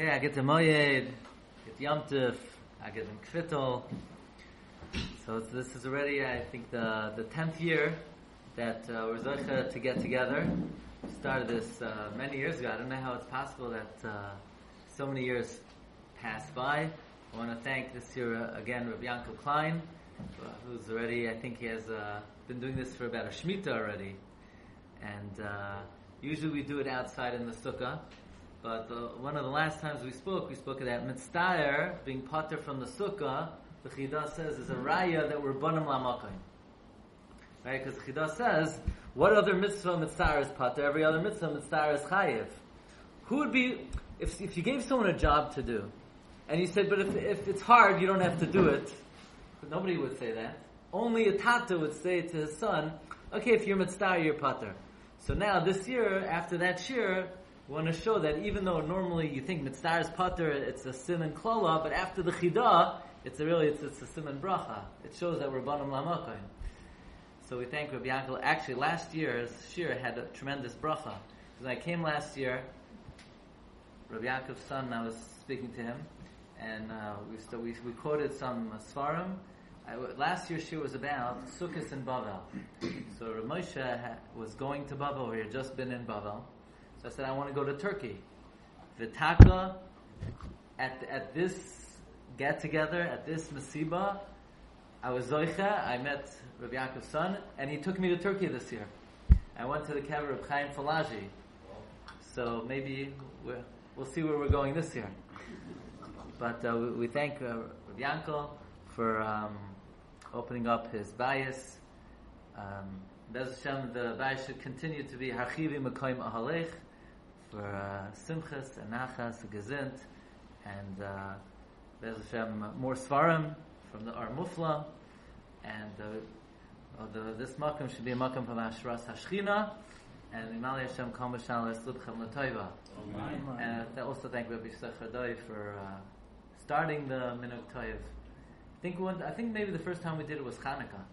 Okay, I get the Moyed, get Yom Tif, I get the Kvittel. So this is already, I think, the the tenth year that uh, we're zoche to get together. We started this uh, many years ago. I don't know how it's possible that uh, so many years passed by. I want to thank this year uh, again Rabbi Yankel Klein, uh, who's already, I think he has uh, been doing this for about a Shemitah already. And uh, usually we do it outside in the sukkah. But uh, one of the last times we spoke, we spoke of that mitzdayer being potter from the sukkah. The Chidah says is a raya that we're banim lamakim. Right? Because Chidah says, what other mitzvah mitzdayer is potter? Every other mitzvah mitzdayer is chayiv. Who would be, if, if you gave someone a job to do, and you said, but if, if it's hard, you don't have to do it. But nobody would say that. Only a tata would say to his son, okay, if you're mitzdayer, you're potter. So now, this year, after that year, we want to show that even though normally you think mitzvah is it's a sin and klola, but after the chidah, it's a really it's, it's a sim and bracha. It shows that we're banim lamakoin. So we thank Rabbi Yankel. Actually, last year's shir had a tremendous bracha. Because I came last year, Rabbi Yankel's son, I was speaking to him, and uh, we, still, we we quoted some uh, svarim. I, last year's shir was about Sukkot and Bavel. So Rav Moshe ha, was going to Bavel. Or he had just been in Bavel. So I said, I want to go to Turkey. Vitaka, at, at this get together, at this Masiba, I was Zoicha, I met Rabbi Yaakov's son, and he took me to Turkey this year. I went to the kever of Chaim Palagi. So maybe we will see where we're going this year. But uh, we, we, thank uh, Rabbi Yankel for um, opening up his bias. Um, Bez Hashem, the bias should continue to be Hachivi Mekoim Ahalech for uh, Simchas and Nachas and Gezint, and uh, Bez Hashem more Svarim from the Ar Mufla, and uh, the, this Makam should be a Makam from Ashras Hashchina, and Imali Hashem Kol Mashal Esludchem L'Toiva. And I also thank Rabbi Sechadoi for uh, starting the Minuk Toiv. I think one, I think maybe the first time we did it was Hanukkah.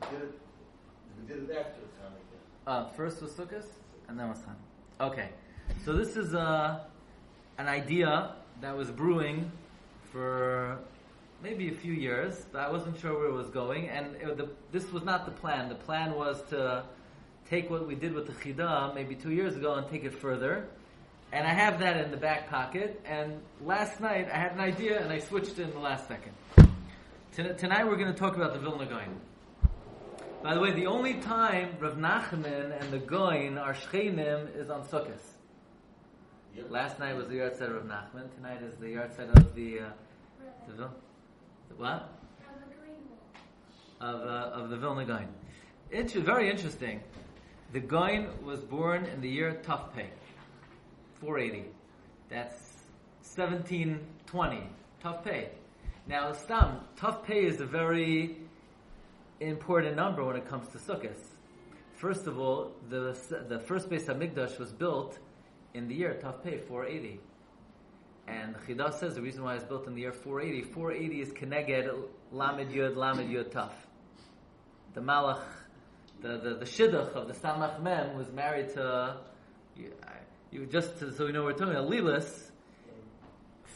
We did it, we did it after Hanukkah. Uh, first was Sukkot, and then was Hanukkah. Okay, so this is uh, an idea that was brewing for maybe a few years, I wasn't sure where it was going, and it, the, this was not the plan. The plan was to take what we did with the Chidah maybe two years ago and take it further. And I have that in the back pocket, and last night I had an idea and I switched it in the last second. Tonight we're going to talk about the Vilna Gaon. By the way, the only time Rav Nachman and the Goin are Shchenim is on Sukkot. Yep. Last night was the yard of Rav Nachman. Tonight is the yard of the, uh, the, the what? Of, uh, of the Vilna Gaon. It's very interesting. The Goin was born in the year Tufpei, 480. That's 1720. Tufpei. Now, Stam, Tufpei is a very important number when it comes to Sukkot. First of all, the the first base Hamikdash was built in the year Tafpei 480, and Chidah says the reason why it's built in the year 480. 480 is Keneged Lamed Yud Lamed Yud Taf. The Malach, the the, the Shidduch of the Samach Mem was married to you, you just to, so we know we're talking about Lilis.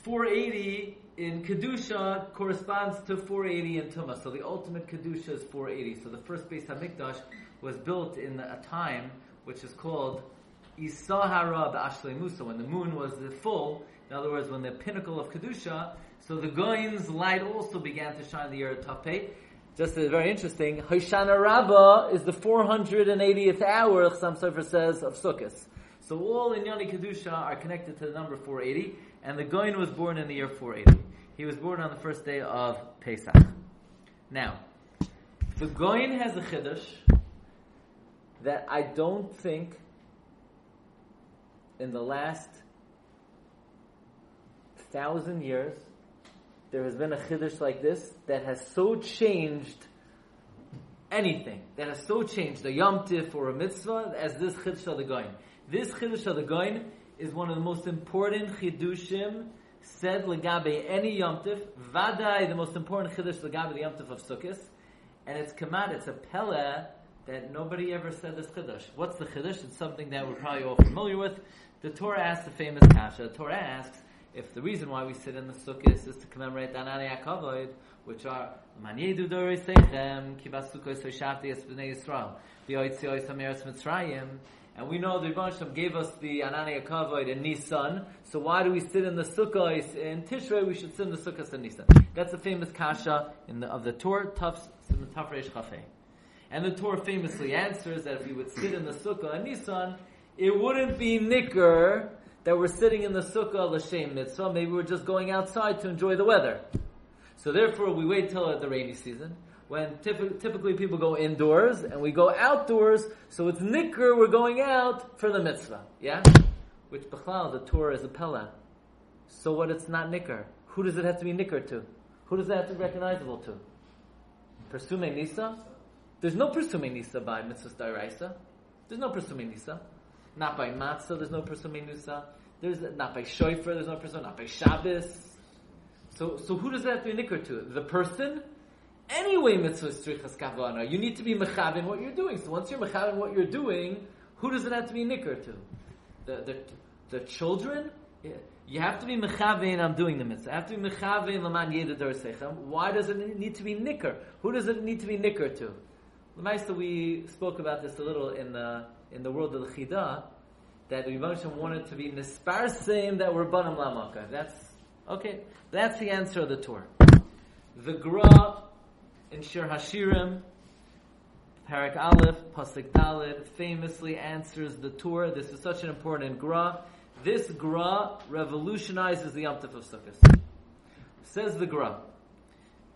480 in Kedusha corresponds to 480 in Tumah. So the ultimate Kedusha is 480. So the first base Hamikdash was built in a time which is called Isahara B'Ashlei Musa, when the moon was full. In other words, when the pinnacle of Kedusha. So the Goin's light also began to shine the year of Tapeh. Just uh, very interesting. Hoshana Rabbah is the 480th hour, Chassam Sofer says, of Sukkot. So all in Yoni Kedusha are connected to the number 480, and the Goin was born in the year 480. He was born on the first day of Pesach. Now, the Goin has a chiddush that I don't think in the last thousand years there has been a chiddush like this that has so changed anything, that has so changed a yom tif or a mitzvah as this chiddush of the Goin. This chiddush of the Goin is one of the most important chidushim said legabe any Yom Tif, vadai the most important chiddush legabe the Yom Tif of Sukkot, and it's kamat, it's a pele that nobody ever said this chiddush. What's the chiddush? It's something that we're probably all familiar with. The Torah asks the famous kasha. The Torah asks, if the reason why we sit in the sukkah is to commemorate Anani Akavoid, which are Manyedu Dore Sechem, Kibas Sukkah Soshafti Es B'nei Yisrael, V'yoitzi Oisam Eretz Mitzrayim, and we know the Rebbe gave us the Anani Akavoid in Nisan, so why do we sit in the sukkah in Tishrei? We should sit in the sukkah in Nisan. That's the famous kasha the, of the Torah, Reish Chafei. And the Torah famously answers that if we would sit in the sukkah in Nisan, it wouldn't be nicker that we're sitting in the sukkah l'shem mitzvah. Maybe we're just going outside to enjoy the weather. So therefore, we wait till the rainy season when typically people go indoors and we go outdoors. So it's nicker. We're going out for the mitzvah. Yeah, which b'chlal the Torah is a pella. So what? It's not nicker. Who does it have to be nicker to? Who does it have to be recognizable to? Persume nisa. There's no persume nisa by mitzvah daraisa. There's no persume nisa. Not by matzah, there's no pursuing nusa. There's not by shofar, there's no pursuing, not by Shabbos. So, so who does that have to be nicker to? The person? Anyway, mitzvah strichas kavana. You need to be mechavin what you're doing. So once you're mechavin what you're doing, who does it have to be nicker to? The, the, the children? Yeah. You have to be mechavin, I'm doing the mitzvah. I have to be mechavin, laman yeda Why does it need to be nicker? Who does it need to be nicker to? Lemaisa, we spoke about this a little in the in the world of the Chida that the Rebbe wanted to be nisparsim that were banam lamaka. That's okay. That's the answer of the Torah. The Gra in Shir Hashirim, Parak Aleph, Pasuk Dalid, famously answers the Torah. This is such an important Gra. This Gra revolutionizes the Yom of Sukkot. Says the Gra.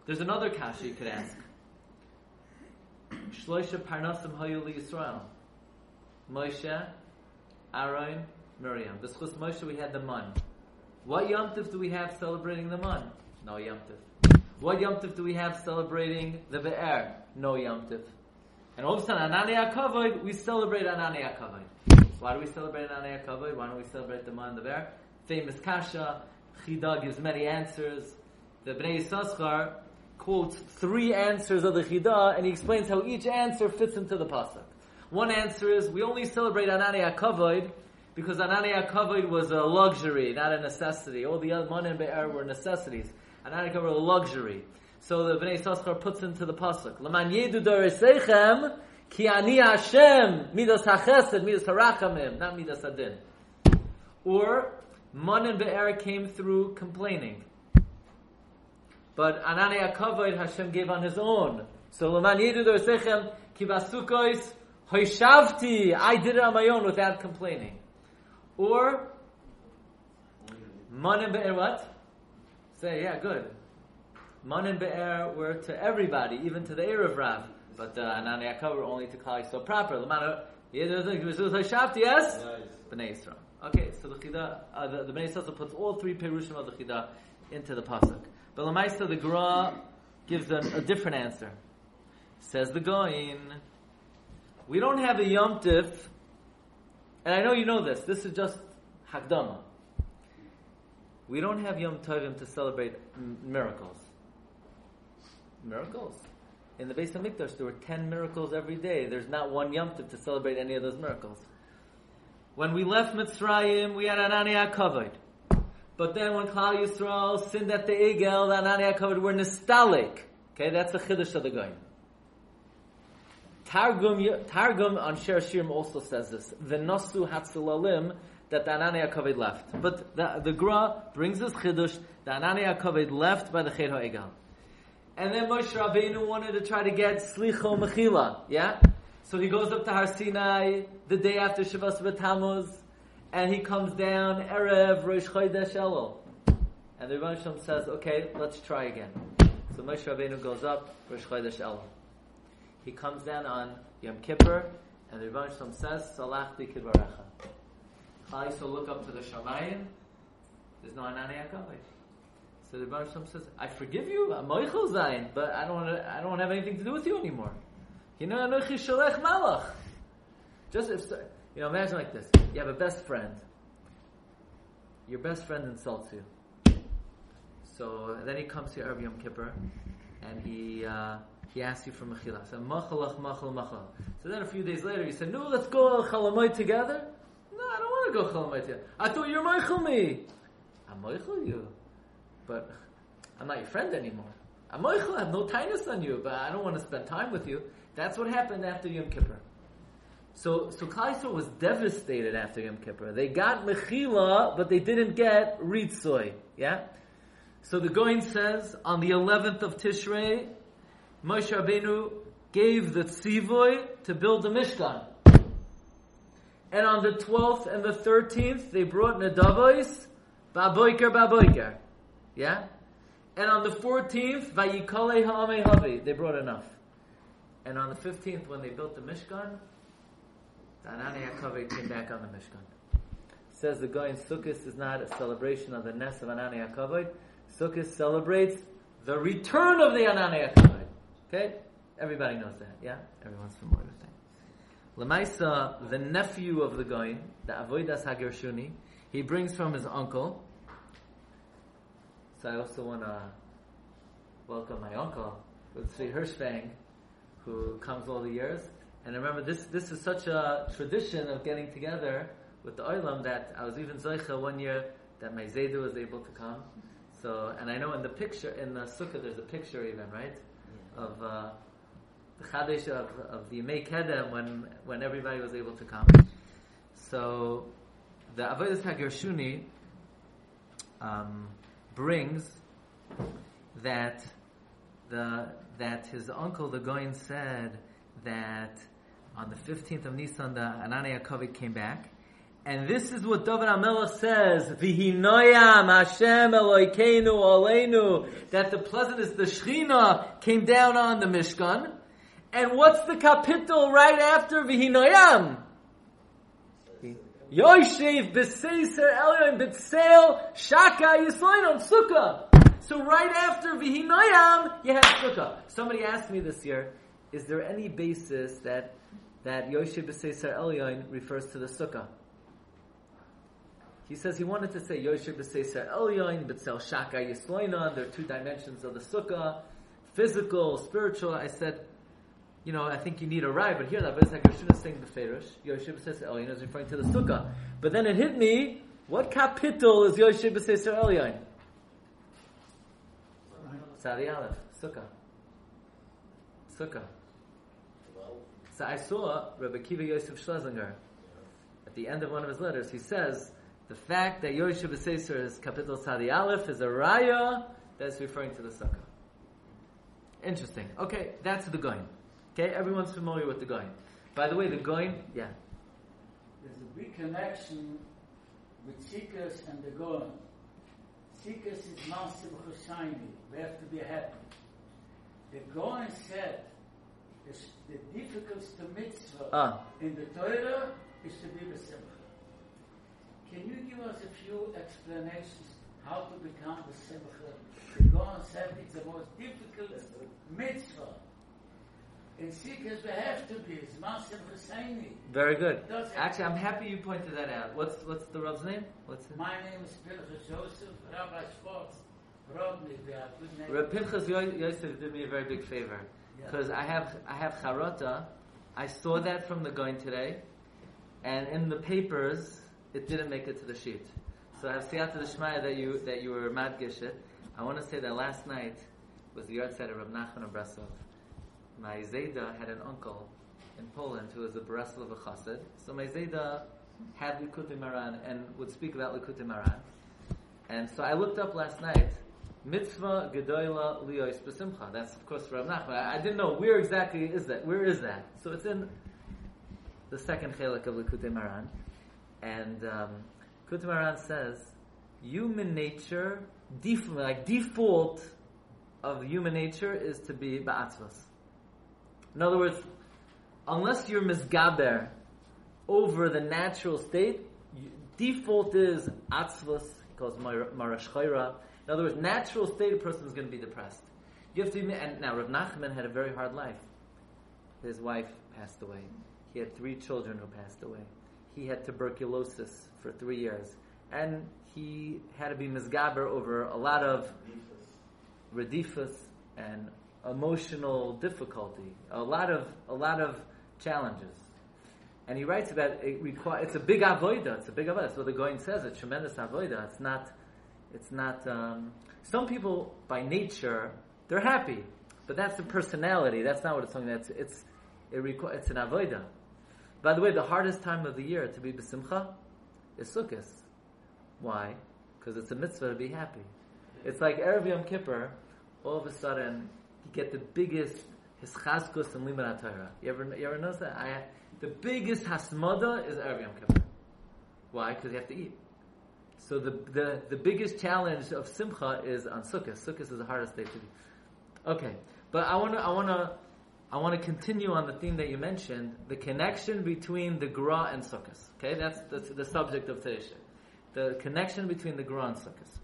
There's another kasha you could ask. Shloisha Parnasim Hayu Yisrael. Moshe, Aaron, Miriam. The Schus Moshe we had the man. What Yom Tif do we have celebrating the man? No Yom Tif. What Yom Tif do we have celebrating the Be'er? No Yom Tif. And all of a sudden, Anani HaKavod, we celebrate Anani HaKavod. Why do we celebrate Anani HaKavod? Why don't we celebrate the man, and the Be'er? Famous Kasha. Chida gives many answers. The Bnei Yissaschar quotes three answers of the Chida, and he explains how each answer fits into the pasuk. One answer is we only celebrate Anani HaKavod because Anani HaKavod was a luxury, not a necessity. All the other Mon and Be'er were necessities. HaKavod was a luxury. So the Bnei Yissaschar puts into the pasuk, "L'man yedu doresechem ki ani Hashem midas hachesed midas harachamim, not midas adin." Or Mon and Be'er came through complaining, but Anani HaKavod Hashem gave on His own. So "L'man yedu doresechem ki basukos Hoishavti, I did it on my own without complaining. Or, Manim Be'er what? Say, yeah, good. Manim Be'er were to everybody, even to the Erev Rav. But uh, Anani Yaakov were only to Klal so proper. Lamana, yes? B'nai Yisrael. Okay, so the Chida, uh, the, the Bnei Yisrael puts all three Perushim of the Chida into the Pasuk. But Lamaisa, the Gra gives a, a different answer. Says the Goin, we don't have a Yom Tif, and I know you know this, this is just Hakdama. We don't have Yom Tovim to celebrate m- miracles. Miracles? In the base of Mikdash, there were 10 miracles every day. There's not one Yom Tif to celebrate any of those miracles. When we left Mitzrayim, we had Anani HaKavod. But then when Klal Yisrael sinned at the Egel, the Anani HaKavod were nostalgic. Okay, that's the Chiddush of the Goyin. Targum, Targum on Shir Shirim also says this. The Nasu Hatzilalim that the Anani HaKaved left. But the, the Gra brings this Chiddush, the Anani HaKaved left by the Ched HaEgal. And then Moshe Rabbeinu wanted to try to get Slicho Mechila, yeah? So he goes up to Har Sinai the day after Shavas B'Tamuz, and he comes down, Erev Rosh Chodesh Elul. And the Rebbe says, okay, let's try again. So Moshe Rabbeinu goes up, Rosh Chodesh Elul. He comes down on Yom Kippur, and the Rebbe says, Salachti Kidvarecha. I so look up to the Shamayim, there's no Anani HaKavod. So the Rebbe Shalom says, I forgive you, I'm Moichel Zayin, but I don't, want to, I don't want to have anything to do with you anymore. You know, Anochi Shalech Malach. Just if, you know, imagine like this. You have a best friend. Your best friend insults you. So then he comes to Erev Yom Kippur, and he, uh, he asks you for mechila. So machalach machal machal. So then a few days later, he said, "No, let's go chalamoy together." Want to go chalamoy together. I thought you're meichel me. I'm moichel you, but I'm not your friend anymore. I'm moichel, I have no tightness on you, but I don't want to spend time with you. That's what happened after Yom Kippur. So, so Yisrael was devastated after Yom Kippur. They got Mechila, but they didn't get Ritzoy. Yeah? So the Goin says, on the 11th of Tishrei, Moshe Rabbeinu gave the tzivoy to build the Mishkan. And on the 12th and the 13th, they brought Nedavois, Baboiker, Baboiker. Yeah? And on the 14th, Vayikale Ha'ame Havi, they brought enough. And on the 15th, when they built the Mishkan, the Anani Yaakov came back on the Mishkan. Says the guy in Sukkot is not a celebration of the Ness of Anani Yaakov. Sukkot celebrates the return of the Anani Yaakov. Okay? Everybody knows that, yeah? Everyone's familiar with that. Lemaisa, the nephew of the Goin, the Avoidas Hagershuni, he brings from his uncle. So I also want to welcome my uncle, with Sri Hirschfang, who comes all the years. And remember, this this is such a tradition of getting together with the Olam that I was even Zoicha one year that my Zaydu was able to come. So, and I know in the picture, in the Sukkah, there's a picture even, right? Of uh, Chadesh of, of the Yemei Kedem when, when everybody was able to come. So, the Avodah HaGershuni um, brings that the that his uncle the Goin said that on the 15th of Nisan, the Anani Yaakov came back. And this is what David Amelech says, Vihinoyam Hashem Eloikeinu Aleinu, that the pleasantness, the Shechina, came down on the Mishkan. And what's the capital right after Vihinoyam? Yoshev B'Seiser Elyon B'Tseil Shaka Yislein Sukkah. So right after Vihinoyam, you have Sukkah. Somebody asked me this year, is there any basis that that Yoshev B'Seiser Elyon refers to the Sukkah? He says he wanted to say Yoshev B'Seiser Elyon, B'Tzel Shaka Yisloinan. There are two dimensions of the Sukkah, physical, spiritual. I said, you know, I think you need a ride, but here that the Abbas HaGershon is saying the Ferish. Yoshev B'Seiser Elyon oh, is referring to the Sukkah. But then it hit me, what capital is Yoshev B'Seiser Elyon? Sadi Aleph, Sukkah. Sukkah. So I saw Rabbi Kiva Yosef Schlesinger at the end of one of his letters. He says the fact that Yosef B'Seser is capital Sadi Aleph is a raya that's referring to the sukkah. Interesting. Okay, that's the Goin. Okay, everyone's familiar with the Goin. By the way, the Goin, yeah. There's a big connection with Sikas and the Goin. Sikas is Masim Husayni. We have to be happy. The Goin said the, the difficulty to mitzvah ah. in the Torah is to be besimcha. Can you give us a few explanations how to become the simcha? The Gaon said it's the most difficult mitzvah. In Sikhs we have to be. It's Masim Husseini. Very good. Actually, I'm happy you pointed that out. What's what's the Rav's name? What's it? My name is Pinchas Joseph, Rabbi Schwartz. Rabbi Pinchas Yosef did me a very big favor because I have I have charata. I saw that from the Goin today, and in the papers it didn't make it to the sheet. So I have siyata d'shmaya that you that you were madgish it. I want to say that last night was the yard side of Rab Nachman of Breslov. My Zayda had an uncle in Poland who was a Breslov chassid. So my Zayda had Likutei Moharan and would speak about Likutei Moharan. And so I looked up last night Mitzvah Gedoyla Liyos Besimcha. That's of course Rav Nachman. I, didn't know where exactly is that. Where is that? So it's in the second chelik of Likutei Moharan, and um, Moharan says human nature, def- like default of human nature, is to be ba'atzvas. In other words, unless you're misgaber over the natural state, default is atzvas. He calls marash in other words, natural state, a person is going to be depressed. You have to and now Rav Nachman had a very hard life. His wife passed away. He had three children who passed away. He had tuberculosis for three years. And he had to be misgaber over a lot of redifus and emotional difficulty, a lot of a lot of challenges. And he writes about it require, it's a big avoida, it's a big avoida. That's what the Goin says, a tremendous avoida. It's not It's not. Um, some people, by nature, they're happy, but that's the personality. That's not what it's talking. About. It's it requ- it's an avoda. By the way, the hardest time of the year to be besimcha is Sukkot. Why? Because it's a mitzvah to be happy. It's like Erev Yom Kippur. All of a sudden, you get the biggest hischaskus and limud. You ever you ever notice that? I, the biggest hasmada is Erev Yom Kippur. Why? Because you have to eat. So the, the, the biggest challenge of Simcha is on Sukkot. Sukkot is the hardest day to do. Okay, but I want to I want to I want to continue on the theme that you mentioned, the connection between the Gra and Sukkot. Okay, that's, that's the subject of today's show. The connection between the Gra and Sukkot.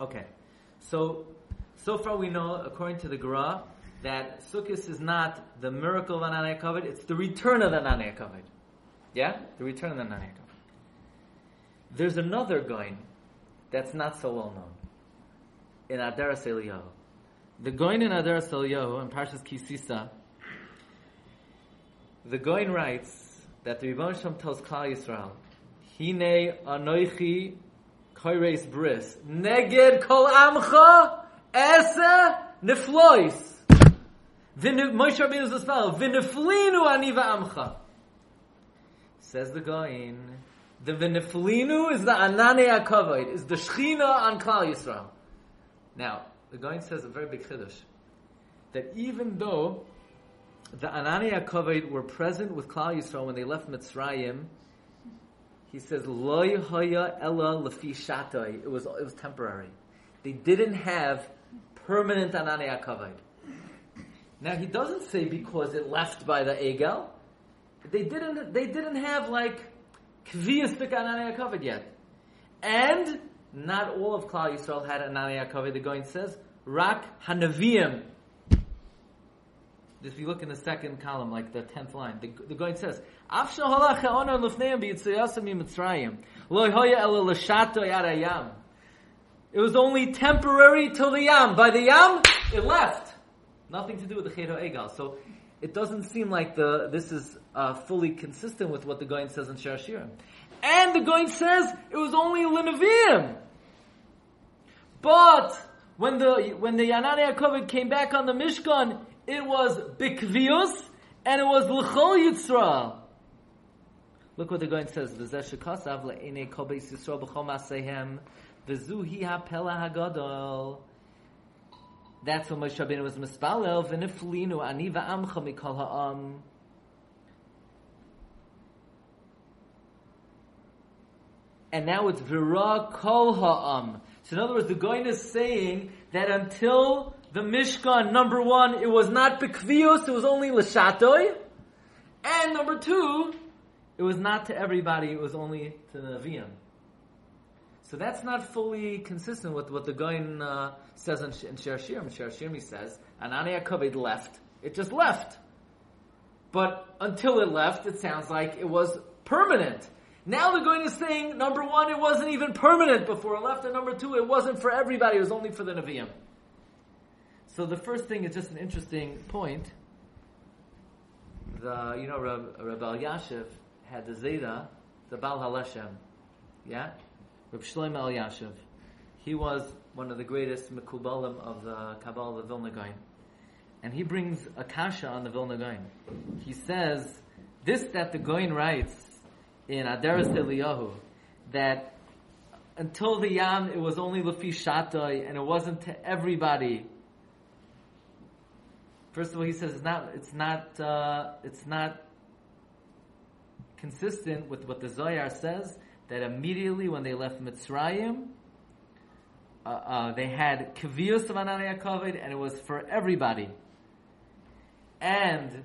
Okay, so so far we know, according to the Gra, that Sukkot is not the miracle of Ananei Kavod, it's the return of Ananei Kavod. Yeah, the return of Ananei Kavod. There's another Goin that's not so well known in Adaras Eliyahu. The Goin in Adaras Eliyahu in Parshas Kisisa, the Goin writes that the Rebbe Shem tells Klal Yisrael, Hine anoichi koires bris neged kol amcha ese neflois. Moshe Rabbeinu says, "V'neflinu ani v'amcha." Says the Goin. The v'neflinu is the anane akavod, is the shchina on Klal Yisrael. Now, the Goin says a very big chiddush that even though the anane akavod were present with Klal Yisrael when they left Mitzrayim, he says loy haya ella lefi shatay. It was it was temporary. They didn't have permanent anane akavod. Now he doesn't say because it left by the egel. They didn't. They didn't have like kviyas ananei hakavod yet, and not all of Klal Yisrael had ananei hakavod. The Goin says rak hanavim. If you look in the second column, like the tenth line, the, the Goin says Af halach ha'onar lefneim b'yitzayasam mitzrayim lo hoya ela l'shato yad hayam. It was only temporary till the yam. By the yam, it left. Nothing to do with the Chedo Egal. So it doesn't seem like the this is uh, fully consistent with what the Goin says in Shir Shirim. And the Goin says it was only Linavim. But when the when the Yanani Yaakov came back on the Mishkan, it was Bikvius and it was L'chol Yitzra. Look what the Goin says. V'zeh shekasav le'enei kol beis Yisrael b'chol masehem v'zu hi ha'pela hagadol. That's when Moshe Rabbeinu was mispalel v'niflinu ani va'amcha mikol ha'am. And now it's v'ra kol ha'am. So in other words, the Goyin is saying that until the Mishkan, number one, it was not bekvios, it was only l'shatoy. And number two, it was not to everybody, it was only to the Nevi'im. So that's not fully consistent with what the Goyin uh, says in, in Shir Shirim. Shir Shirim he says, Anani Yaakov left. It just left. But until it left, it sounds like it was permanent. Now the Goyin is saying, number one, it wasn't even permanent before it left, and number two, it wasn't for everybody, it was only for the Nevi'im. So the first thing is just an interesting point. The, you know, Rav Elyashiv had the Zeta, the Baal Haleshem. Yeah? Reb Shlomo Elyashiv. He was one of the greatest Mekubalim of the Kabbalah of Vilna Gaon. And he brings a kasha on the Vilna Gaon. He says, this that the Gaon writes in Adaras Eliyahu, that until the Yam it was only Lefi Shatai and it wasn't to everybody. First of all, he says it's not, it's not, uh, it's not consistent with what the Zohar says that immediately when they left Mitzrayim, uh, uh, they had Anani Yaakov, and it was for everybody. And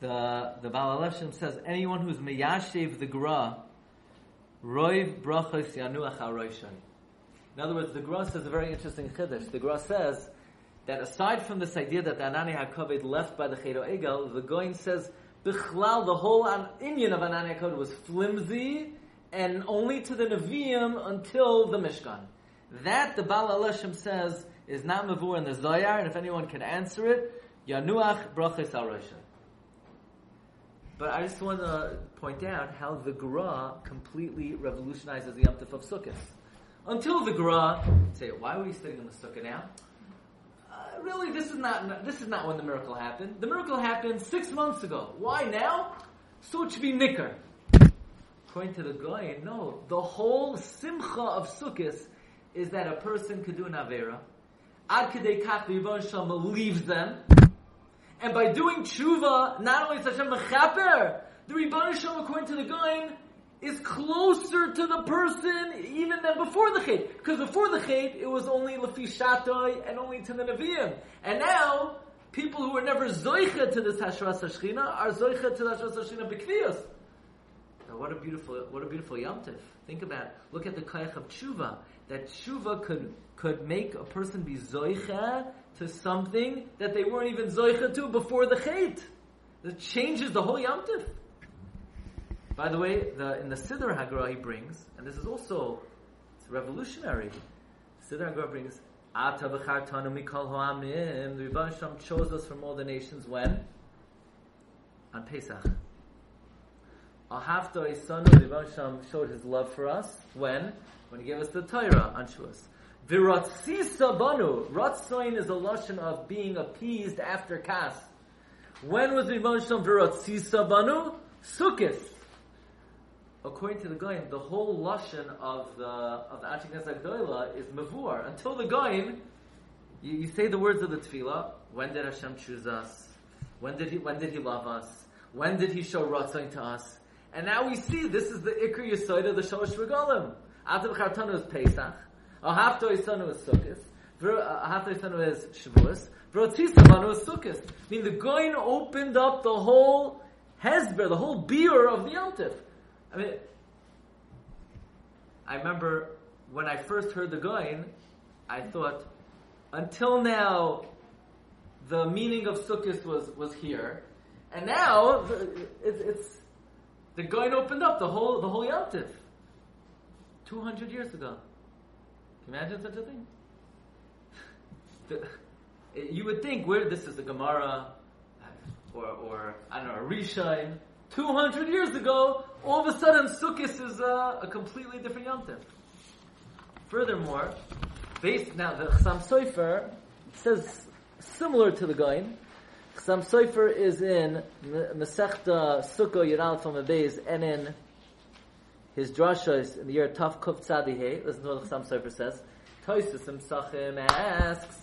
the the Baal says anyone who's miyashiv the gra, roiv brachos yanuach haroishan. In other words, the Gra says a very interesting chiddush. The Gra says that aside from this idea that the Anani HaKaved left by the Chedo Egel, the Goin says Bichlal, the whole Indian of Anani HaKaved was flimsy and only to the Nevi'im until the Mishkan. That the Baal Aleshim says is not Mavur in the Zoyar, and if anyone can answer it, Yanuach Brachis Al But I just want to point out how the Gra completely revolutionizes the Yom of Sukkot. Until the Gra, say, why are we sitting in the Sukkah now? Really, this is not this is not when the miracle happened. The miracle happened six months ago. Why now? So it should be nicker. According to the Goy, no. The whole simcha of Sukkot is that a person could do an avera. Ad kedei kach the leaves them. And by doing tshuva, not only is Hashem mechaper, the Rebbeinu Shalom, according to the Goin, is closer to the person even than before the chait. Because before the chait, it was only lefi shatoi and only to the Nevi'im. And now, people who were never zoicha to this Hashras HaShechina are zoicha to the Hashras HaShechina b'kviyos. What a beautiful, what a beautiful Yom Tif. Think about, it. look at the kayach of tshuva. That tshuva could, could make a person be zoicha to something that they weren't even zoicha to before the chait. That changes the whole Yom Tif. By the way, the, in the Siddur Hagra he brings, and this is also it's revolutionary. Siddur Hagra brings Ata v'chartanu mikol ha'amim. The Rebbe Shem chose us from all the nations when on Pesach. Ahavta Isanu. The Rebbe showed his love for us when when he gave us the Torah on Shavuos. Viratzisa banu. Ratzoin is a lotion of being appeased after kas. When was the Rebbe Shem viratzisa banu? Sukkot according to the Goyin, the whole lashon of the of the Agdoila is mavur. Until the Goyin, you, you, say the words of the Tefillah. When did Hashem choose us? When did he When did He love us? When did He show ratzon to us? And now we see this is the Ikr Yisoid of the Shalosh Regalim. Atav Chartanu is Pesach. Ahafto Yisanu is Sukkot. Uh, Ahafto Yisanu is Shavuos. Vrotzisavanu is Sukkot. I mean, the Goyin opened up the whole Hezber, the whole beer of the Yontif. I mean, I remember when I first heard the Goin, I thought, until now, the meaning of Sukkot was, was here, and now it's, it's the Goin opened up the whole the whole Yom two hundred years ago. Can you imagine such a thing? the, you would think where this is the Gemara, or or I don't know Rishon. 200 years ago, all of a sudden Sukkot is uh, a completely different Yom Tov. Furthermore, based now the Chassam Sofer says similar to the Goin. Chassam Sofer is in Masechta Sukkah Yeral from Beis and in his drashas in the year Taf Kuf Tzadihei. Listen to what the Chassam Sofer says. Toisus Sachim asks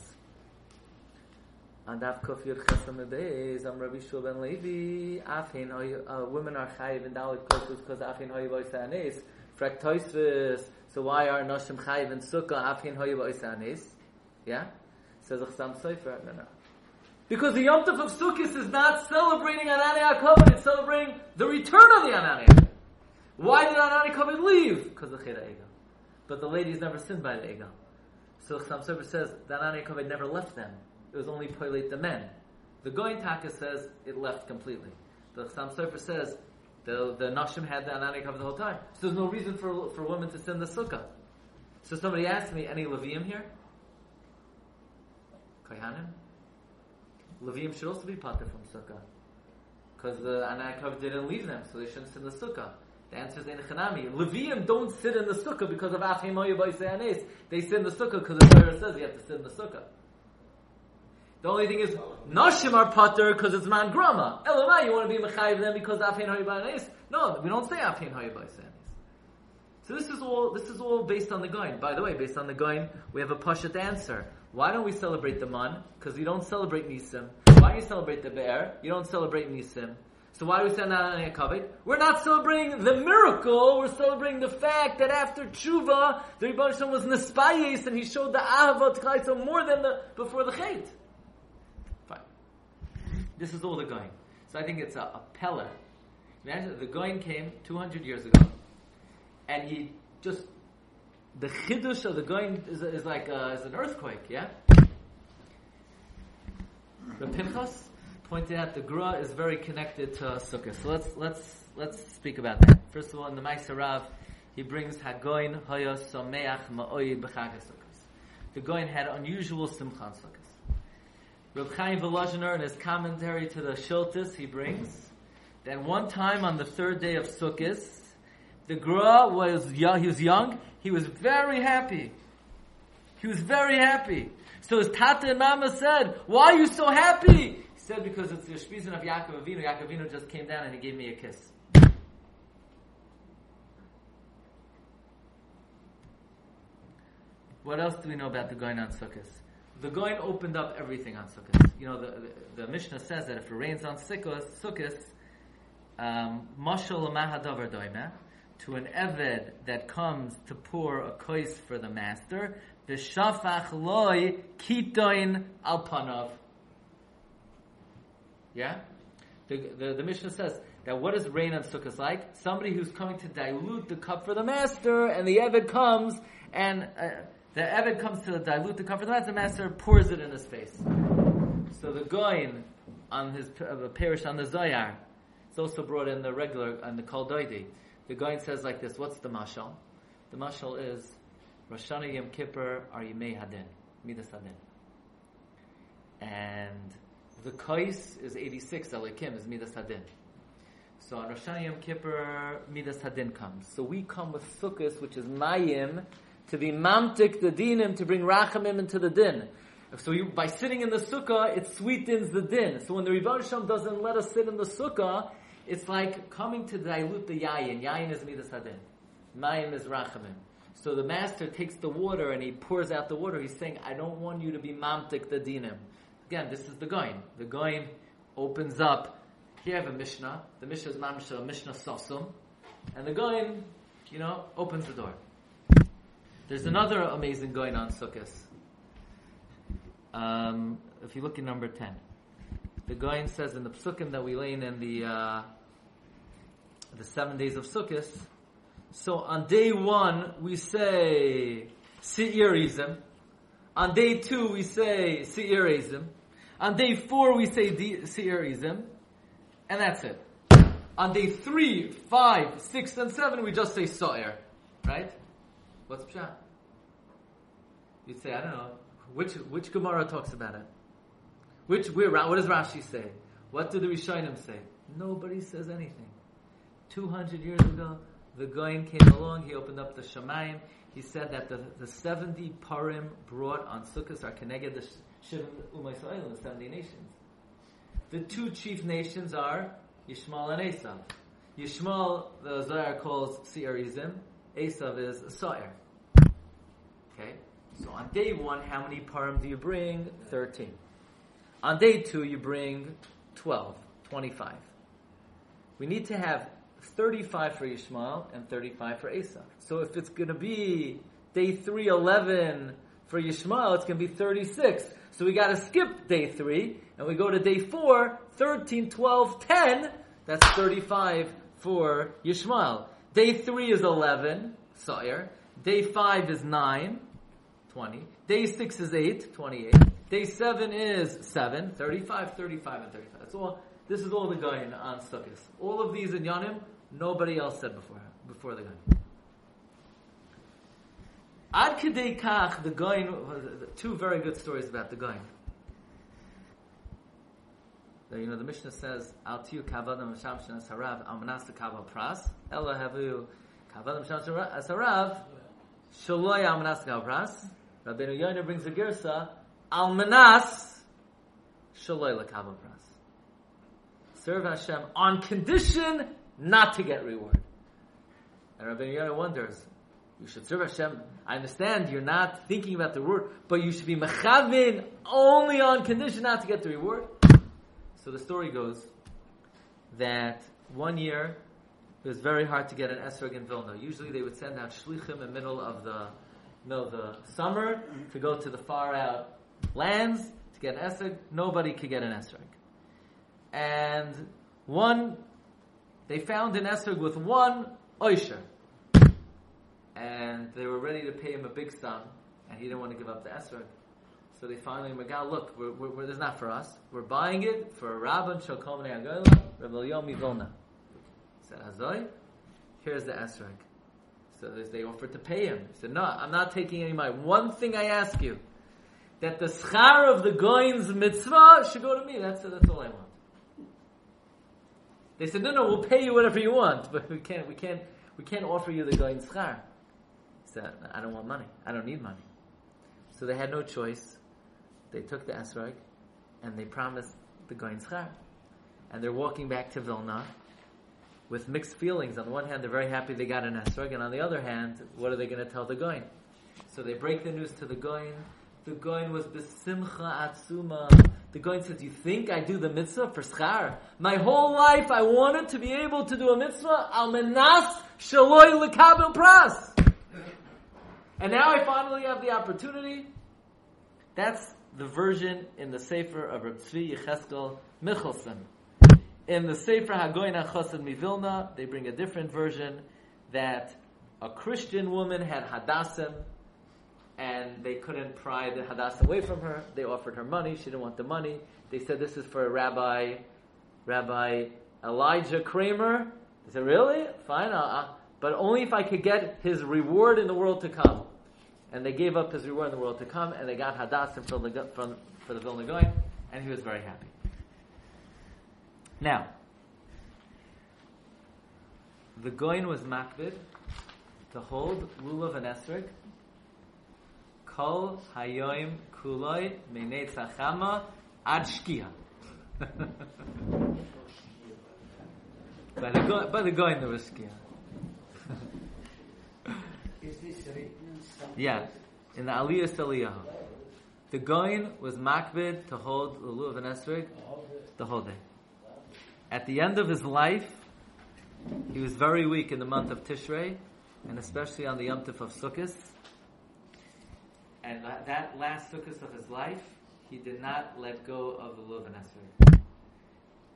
and Daf Kuf Yud Chesam Am Rabbi Shul Ben Levi, Afin, uh, women are chayiv in Dalit Kosus because Afin Hoy Boy Sanes. Frek so why are Noshim chayiv in Sukkah Afin Hoy Boy Sanes? Yeah? Says Chesam Sefer, no, no. Because the Yom Tov of Sukkot is not celebrating Anani HaKavod, it's celebrating the return of the Anani. Why did Anani HaKavod leave? Because of Cheda Ego. But the ladies never sinned by the Ego. So Chesam Sefer says that Anani HaKavod never left them it was only poilate the men. The Goin Taka says it left completely. The Chassam Sofer says the the Nashim had the Anani cover the whole time. So there's no reason for for women to send the sukkah. So somebody asked me, any Levium here? Kohanim? Levium should also be pater from sukkah. Because the Anani didn't leave them, so they shouldn't send the sukkah. The answer is in Chanami. Levium don't sit in the sukkah because of Achim They sit in the sukkah because the Torah says you have to sit in the sukkah. The only thing is, Nashim are putter because it's man grama. Elamai, you want to be mechayiv them because afin hayibanis? No, we don't say afin hayibanis. So this is all this is all based on the goin. By the way, based on the goin, we have a pashat answer. Why don't we celebrate the man? Because we don't celebrate nisim. Why do you celebrate the bear? You don't celebrate nisim. So why do we say Anani HaKavod? We're not celebrating the miracle, we're celebrating the fact that after Tshuva, the Rebbe was Nespayes and he showed the Ahavat Chayta more than the, before the Chait. This is all the Goin. So I think it's a, a Pella. Imagine the Goin came 200 years ago, and he just the chidush of the Goin is, is like a, is an earthquake. Yeah. The Pinchas pointed out the Gra is very connected to Sukkah. So let's let's let's speak about that. First of all, in the Maaseh Rav, he brings Hagoin Hoya Someach Ma'oid B'Chag The Goin had unusual Simcha Sukkah. Reb Chaim Volozhiner in his commentary to the Shiltis, he brings that one time on the third day of Sukkot, the Gra was young, he was young, he was very happy. He was very happy. So his Tata and Mama said, why are you so happy? He said, because it's the Shpizin of Yaakov Avinu. Yaakov Avinu just came down and he gave me a kiss. What else do we know about the Goin on Sukkot? The Goin opened up everything on Sukkot. You know, the, the, the Mishnah says that if it rains on Sukkot, Sukkot, um, mashal mahadavar doime, to an eved that comes to pour a kois for the master, the shafach loy kitoin alpanav. Yeah? The, the, the Mishnah says that what is rain on Sukkot like? Somebody who's coming to dilute the cup for the master, and the eved comes, and uh, the eved comes to dilute the cup for the master, the master pours it in his face. So the goin on his uh, parish on the Zoyar, it's also brought in the regular on the Kol Doidi. The goin says like this: What's the mashal? The mashal is Rosh Hashanah Yom Kippur are Yimei Hadin, Midas Hadin, and the kais is eighty six. Elikim is Midas Hadin. So on Rosh Yom Kippur, Midas Hadin comes. So we come with Sukkot, which is Mayim, to be mamtik the dinim, to bring rachamim into the din. So you, by sitting in the sukkah, it sweetens the din. So when the Shem doesn't let us sit in the sukkah, it's like coming to dilute the yayin. Yayin is midas hadin. Mayim is rachamim. So the master takes the water and he pours out the water. He's saying, I don't want you to be mamtik the dinim. Again, this is the goin. The goin opens up. Here I have a Mishnah. The Mishnah is Mamisha, Mishnah Sosum. And the goin, you know, opens the door. There's another amazing Goin on Sukkot. Um, if you look at number 10, the Goin says in the Psukim that we lay in the, uh, the seven days of Sukkot, so on day one we say Seirizim, on day two we say Seirizim, on day four we say Seirizim, and that's it. On day three, five, six, and seven we just say Sa'ir, right? What's pshat? You'd say, I don't know. Which which Gemara talks about it? Which where what does Rashi say? What do the Rishonim say? Nobody says anything. Two hundred years ago, the Goyin came along. He opened up the Shemaim. He said that the, the seventy parim brought on Sukkot are connected the Shivim Umaysoil, the seventy nations. The two chief nations are Yishmael and Esav. Yishmael, the Zohar calls Seirizim. Esav is Sa'ir. Okay? So on day one, how many parim do you bring? 13. On day two, you bring 12, 25. We need to have 35 for Yishmael and 35 for Esav. So if it's going to be day 3, 11 for Yishmael, it's going to be 36. So we got to skip day 3, and we go to day 4, 13, 12, 10. That's 35 for Yishmael. Day 3 is 11, Sawyer. Day 5 is 9, 20. Day 6 is 8, 28. Day 7 is 7, 35, 35, and 35. That's all. This is all the Goyin on Sukkot. All of these in Yanim, nobody else said before, before the Goyin. Ad Kedei Kach, the Goyin, two very good stories about the Goyin. You know, the Mishnah says, Al tiyu kavadim shamshin harav al manas kaval pras, ela havu kavadim shamshin harav, shaloy al manas kaval pras, Rabbeinu Yonah brings a girsa, al manas, shaloy kaval pras. Serve Hashem on condition not to get reward. And Rabbeinu Yonah wonders, you should serve Hashem. I understand you're not thinking about the reward, but you should be mechavin only on condition not to get the reward. So the story goes that one year it was very hard to get an esrog in Vilna. Usually they would send out shlichim in the middle of the of the summer to go to the far out lands to get an esrog. Nobody could get an esrog. And one, they found an esrog with one oisher. And they were ready to pay him a big sum, and he didn't want to give up the esrog. So they finally, Magal, look, we're, we're, we're, this is not for us. We're buying it for Rabban Shokom Ne'agoyla, Rabbi Yomi Vilna. Said Hazoy, here's the esrog. So they offered to pay him. He said, no, I'm not taking any money. One thing I ask you, that the schar of the goyin's mitzvah should go to me. That's, that's all I want. They said, no, no, we'll pay you whatever you want, but we can't, we can't, we can't offer you the Goin Schar. He said, I don't want money. I don't need money. So they had no choice. They took the Esrog and they promised the Goin Schar. And they're walking back to Vilna with mixed feelings. On the one hand, they're very happy they got an Esrog, and on the other hand, what are they going to tell the Goin? So they break the news to the Goin. The Goin was besimcha atzuma. The Goin says, you think I do the mitzvah for schar? My whole life I wanted to be able to do a mitzvah al menas shaloi lekabel pras. And now I finally have the opportunity. That's the version in the Sefer of Reb Tzvi Yecheskel Michelson. In the Sefer Hagoyin HaChassid Mivilna, they bring a different version that a Christian woman had hadassim, and they couldn't pry the hadassim away from her. They offered her money. She didn't want the money. They said, "This is for Rabbi, Rabbi Elijah Kramer." They said, "Really? Fine, I'll, but only if I could get his reward in the world to come." And they gave up his reward in the world to come, and they got hadassim from the from, for the Vilna Goin, and he was very happy. Now, the Goin was makbid to hold lulav and esrog kol hayoim kuloi meinei tzachama ad shkia. by the Goin, by the Goin there was shkia. Is this written? Yeah, in the Aliyos Eliyahu. The Goin was makbid to hold the lulav and esrog the whole day. At the end of his life, he was very weak in the month of Tishrei, and especially on the Yom Tov of Sukkot. And that, last Sukkot of his life, he did not let go of the Lulav and Esrog.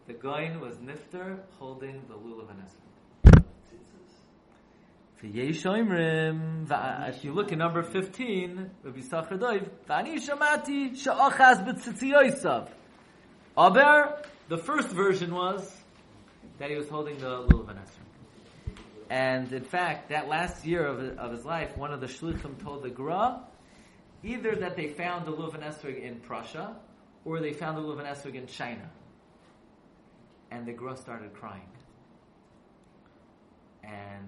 The Goin was Nifter holding the Lulav and Esrog. If you look at number 15, Rabbi Sachar Doiv, V'ani shamati sha'achaz b'tzitziyosav. Aber, the first version was that he was holding the Lulav and Esrog. And in fact, that last year of, of his life, one of the shluchim told the Gra, either that they found the Lulav and Esrog in Prussia, or they found the Lulav and Esrog in China. And the Gra started crying. And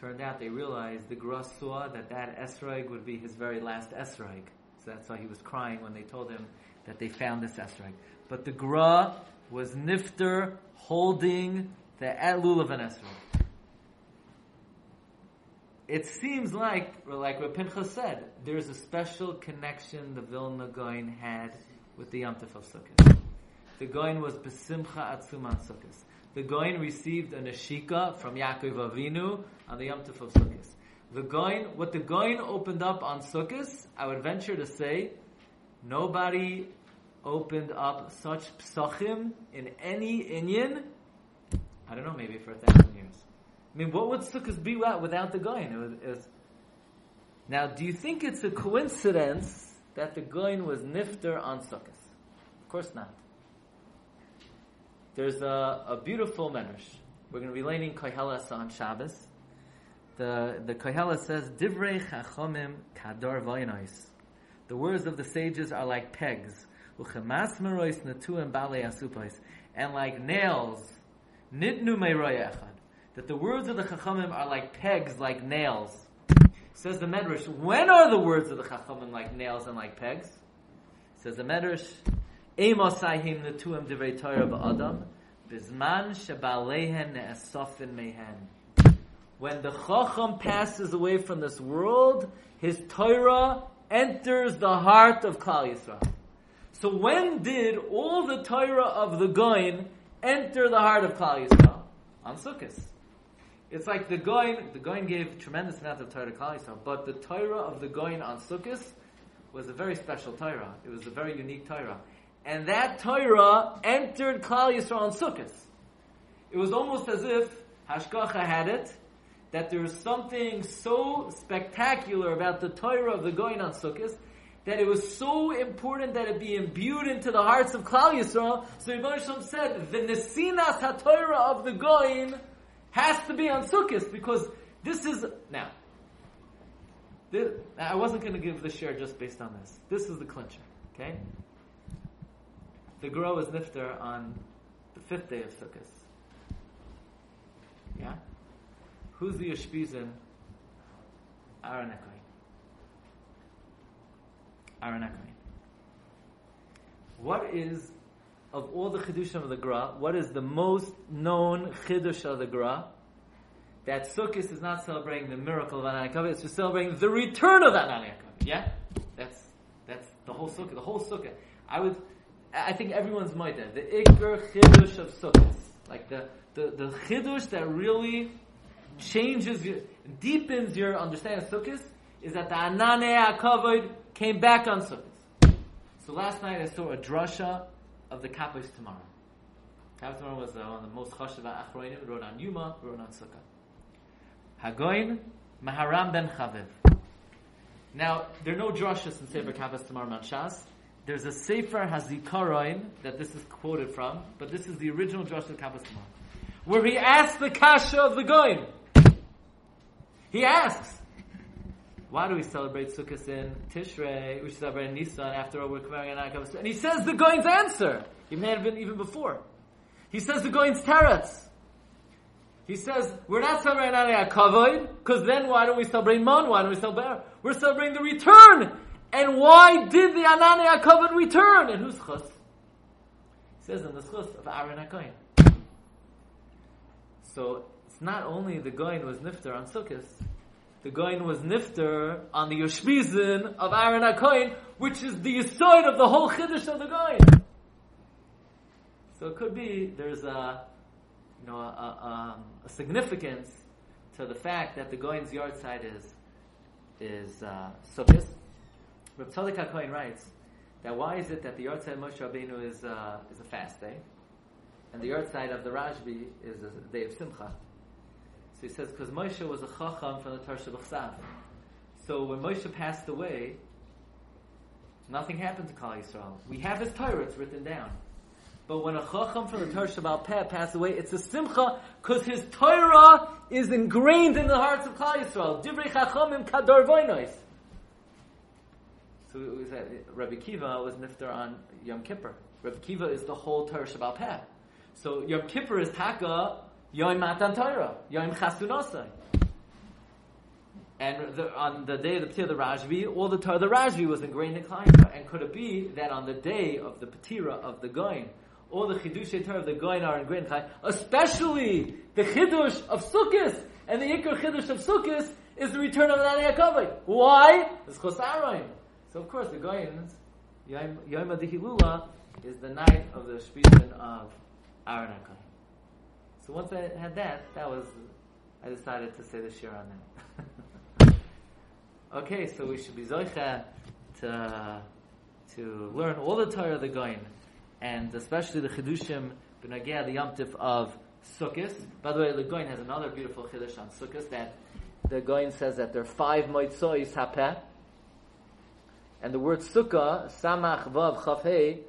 turned out they realized the Gra saw that that Esrog would be his very last Esrog. So that's why he was crying when they told him that they found this Esrog. But the Gra was Nifter holding the Lulav and Esrog. It seems like, like what Pinchas said, there's a special connection the Vilna Goin had with the Yom Tov of Sukkot. The Goin was Besimcha Atzuman Sukkot. The Goin received a Nashika from Yaakov Avinu on the Yom Tov of Sukkot. The Goin, what the Goin opened up on Sukkot, I would venture to say, nobody opened up such psachim in any Inyan, I don't know, maybe for a thousand years. I mean, what would Sukkot be without, the Goin? It was, it was, now, do you think it's a coincidence that the Goin was Nifter on Sukkot? Of course not. There's a, a beautiful medrash. We're going to be learning Koheles on Shabbos. The the Koheles says, "Divrei chachomim kador vaynois." The words of the sages are like pegs, uchemas merois natuim balei asupais, and like nails, nitnu. That the words of the chachamim are like pegs, like nails. Says the medrash. When are the words of the chachamim like nails and like pegs? Says the medrash. Emosayhim netuim divrei Torah ba'adam, bizman shebalehen ne'esofin mehen. When the chacham passes away from this world, his Torah enters the heart of Klal Yisrael. So when did all the Torah of the Goin enter the heart of Klal Yisrael? On Sukkot. It's like the Goin, the Goin gave tremendous amount of Torah to Klal Yisrael, but the Torah of the Goin on Sukkot was a very special Torah. It was a very unique Torah. And that Torah entered Klal Yisrael on Sukkot. It was almost as if Hashgacha had it, that there was something so spectacular about the Torah of the Goin on Sukkot, that it was so important that it be imbued into the hearts of Klal Yisrael. So Shem said, the Nesinas HaTorah of the Goin has to be on Sukkot, because this is, now, this, I wasn't going to give the share just based on this. This is the clincher, okay? The Gra was Nifter on the fifth day of Sukkot. Yeah? Who's the Ushpizin? Aaron. Ekoin. What is, of all the Chidushim of the Gra, what is the most known Chidush of the Gra? That Sukkot is not celebrating the miracle of Anane HaKavod, it's just celebrating the return of Anane HaKavod. Yeah? That's, that's the whole Sukkah, the whole Sukkah. I would, I think everyone's moida. The Iker Chidush of Sukkot. Like the, the, the Chidush that really changes, deepens your understanding of Sukkot is that the Anane HaKavod came back on Sukkot. So last night I saw a drasha of the Kapos Temarim. Kapos Temarim was uh, one of the most chashav achroinim. Wrote on Yuma, wrote on Sukkah. Hagoin Maharam ben Chaviv. Now there are no drashas in Sefer Kapos Temarim Manshas. There's a Sefer Hazikaroin that this is quoted from, but this is the original drasha of Kapos Temarim, where he asks the kasha of the Goin. He asks, why do we celebrate Sukkot in Tishrei? We should celebrate in Nisan after all we're commemorating Anakavas. And he says the Goin's answer. It may have been even before. He says the Goin's teretz. He says, we're not celebrating Anane HaKavod, because then why don't we celebrate Mon? Why don't we celebrate? We're celebrating the return. And why did the Anane HaKavod return? And who's chus? He says in the chus of Aaron HaKoyin. So it's not only the Goin was nifter on Sukkot, the Goin was nifter on the Ushpizin of Aaron HaKoyin, which is the side of the whole Chiddush of the Goin. So it could be there's a, you know, a, a, um, a significance to the fact that the Goin's yahrzeit is is uh, Sukkot. Reb Tzadok HaKoyin writes that why is it that the yahrzeit of Moshe Rabbeinu is uh, is a fast day, and the yahrzeit of the Rashbi is a day of Simcha. So he says, because Moshe was a chacham from the Torah B'chsav. So when Moshe passed away, nothing happened to Kal Yisrael. We have his Torah, it's written down. But when a chacham from the Torah Shabbal passed away, it's a simcha, because his Torah is ingrained in the hearts of Kal Yisrael. Divrei chachamim kador voinois. So we said, uh, Rabbi Kiva was nifter on Yom Kippur. Rabbi Kiva is the whole Torah Shabbal Peh. So Yom Kippur is Taka Yom Matan Torah, Yom Chasunasai. And the, on the day of the Petir the Rashbi, all the Torah the Rashbi was ingrained in Klai. And could it be that on the day of the Petira of the Goin, all the Chidush Torah of the Goin are ingrained in Klai, especially the Chidush of Sukkot, and the Ikar Chidush of Sukkot is the return of the Nani Yaakov. Why? It's Chosaroin. So of course the Goins, Yom Adihilula, is the night of the Shpizin of Aaron. So once I had that, that was, I decided to say the shir on that. okay, so we should be zoicha to, to learn all the Torah of the Goin, and especially the Chidushim b'nagea the Yom Tif of Sukkot. By the way, the Goin has another beautiful Chiddush on Sukkot that the Goin says that there are five Moitzois Hapeh, and the word Sukkah, Samach Vav Chafei,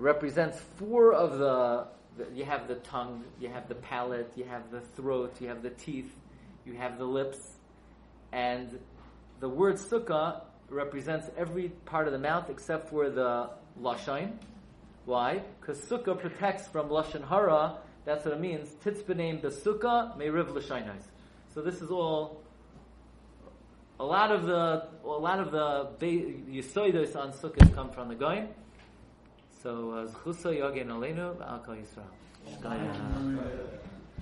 represents four of the you have the tongue, you have the palate, you have the throat, you have the teeth, you have the lips, and the word sukkah represents every part of the mouth except for the lashon. Why? Because sukkah protects from lashon hara. That's what it means. Titzbenem besukkah meriv l'shainos. So this is all. A lot of the a lot of the yisoidos on sukkah come from the goyim. So, uh, Zchusa Yogin Aleinu, Al Kol Yisrael.